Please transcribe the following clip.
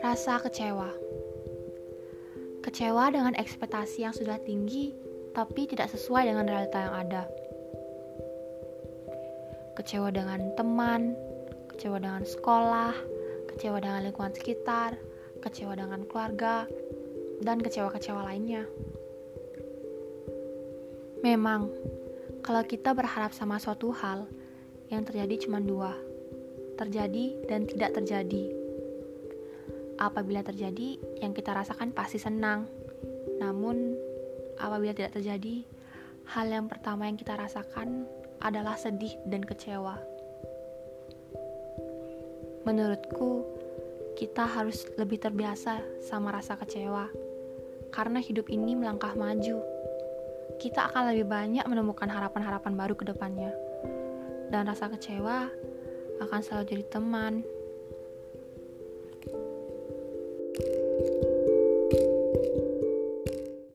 Rasa kecewa. Kecewa dengan ekspektasi yang sudah tinggi tapi tidak sesuai dengan realita yang ada. Kecewa dengan teman, kecewa dengan sekolah, kecewa dengan lingkungan sekitar, kecewa dengan keluarga, dan kecewa-kecewa lainnya. Memang, kalau kita berharap sama suatu hal, yang terjadi cuma dua, terjadi dan tidak terjadi apabila terjadi, yang kita rasakan pasti senang. Namun, apabila tidak terjadi, hal yang pertama yang kita rasakan adalah sedih dan kecewa. Menurutku, kita harus lebih terbiasa sama rasa kecewa, karena hidup ini melangkah maju. Kita akan lebih banyak menemukan harapan-harapan baru ke depannya, dan rasa kecewa akan selalu jadi teman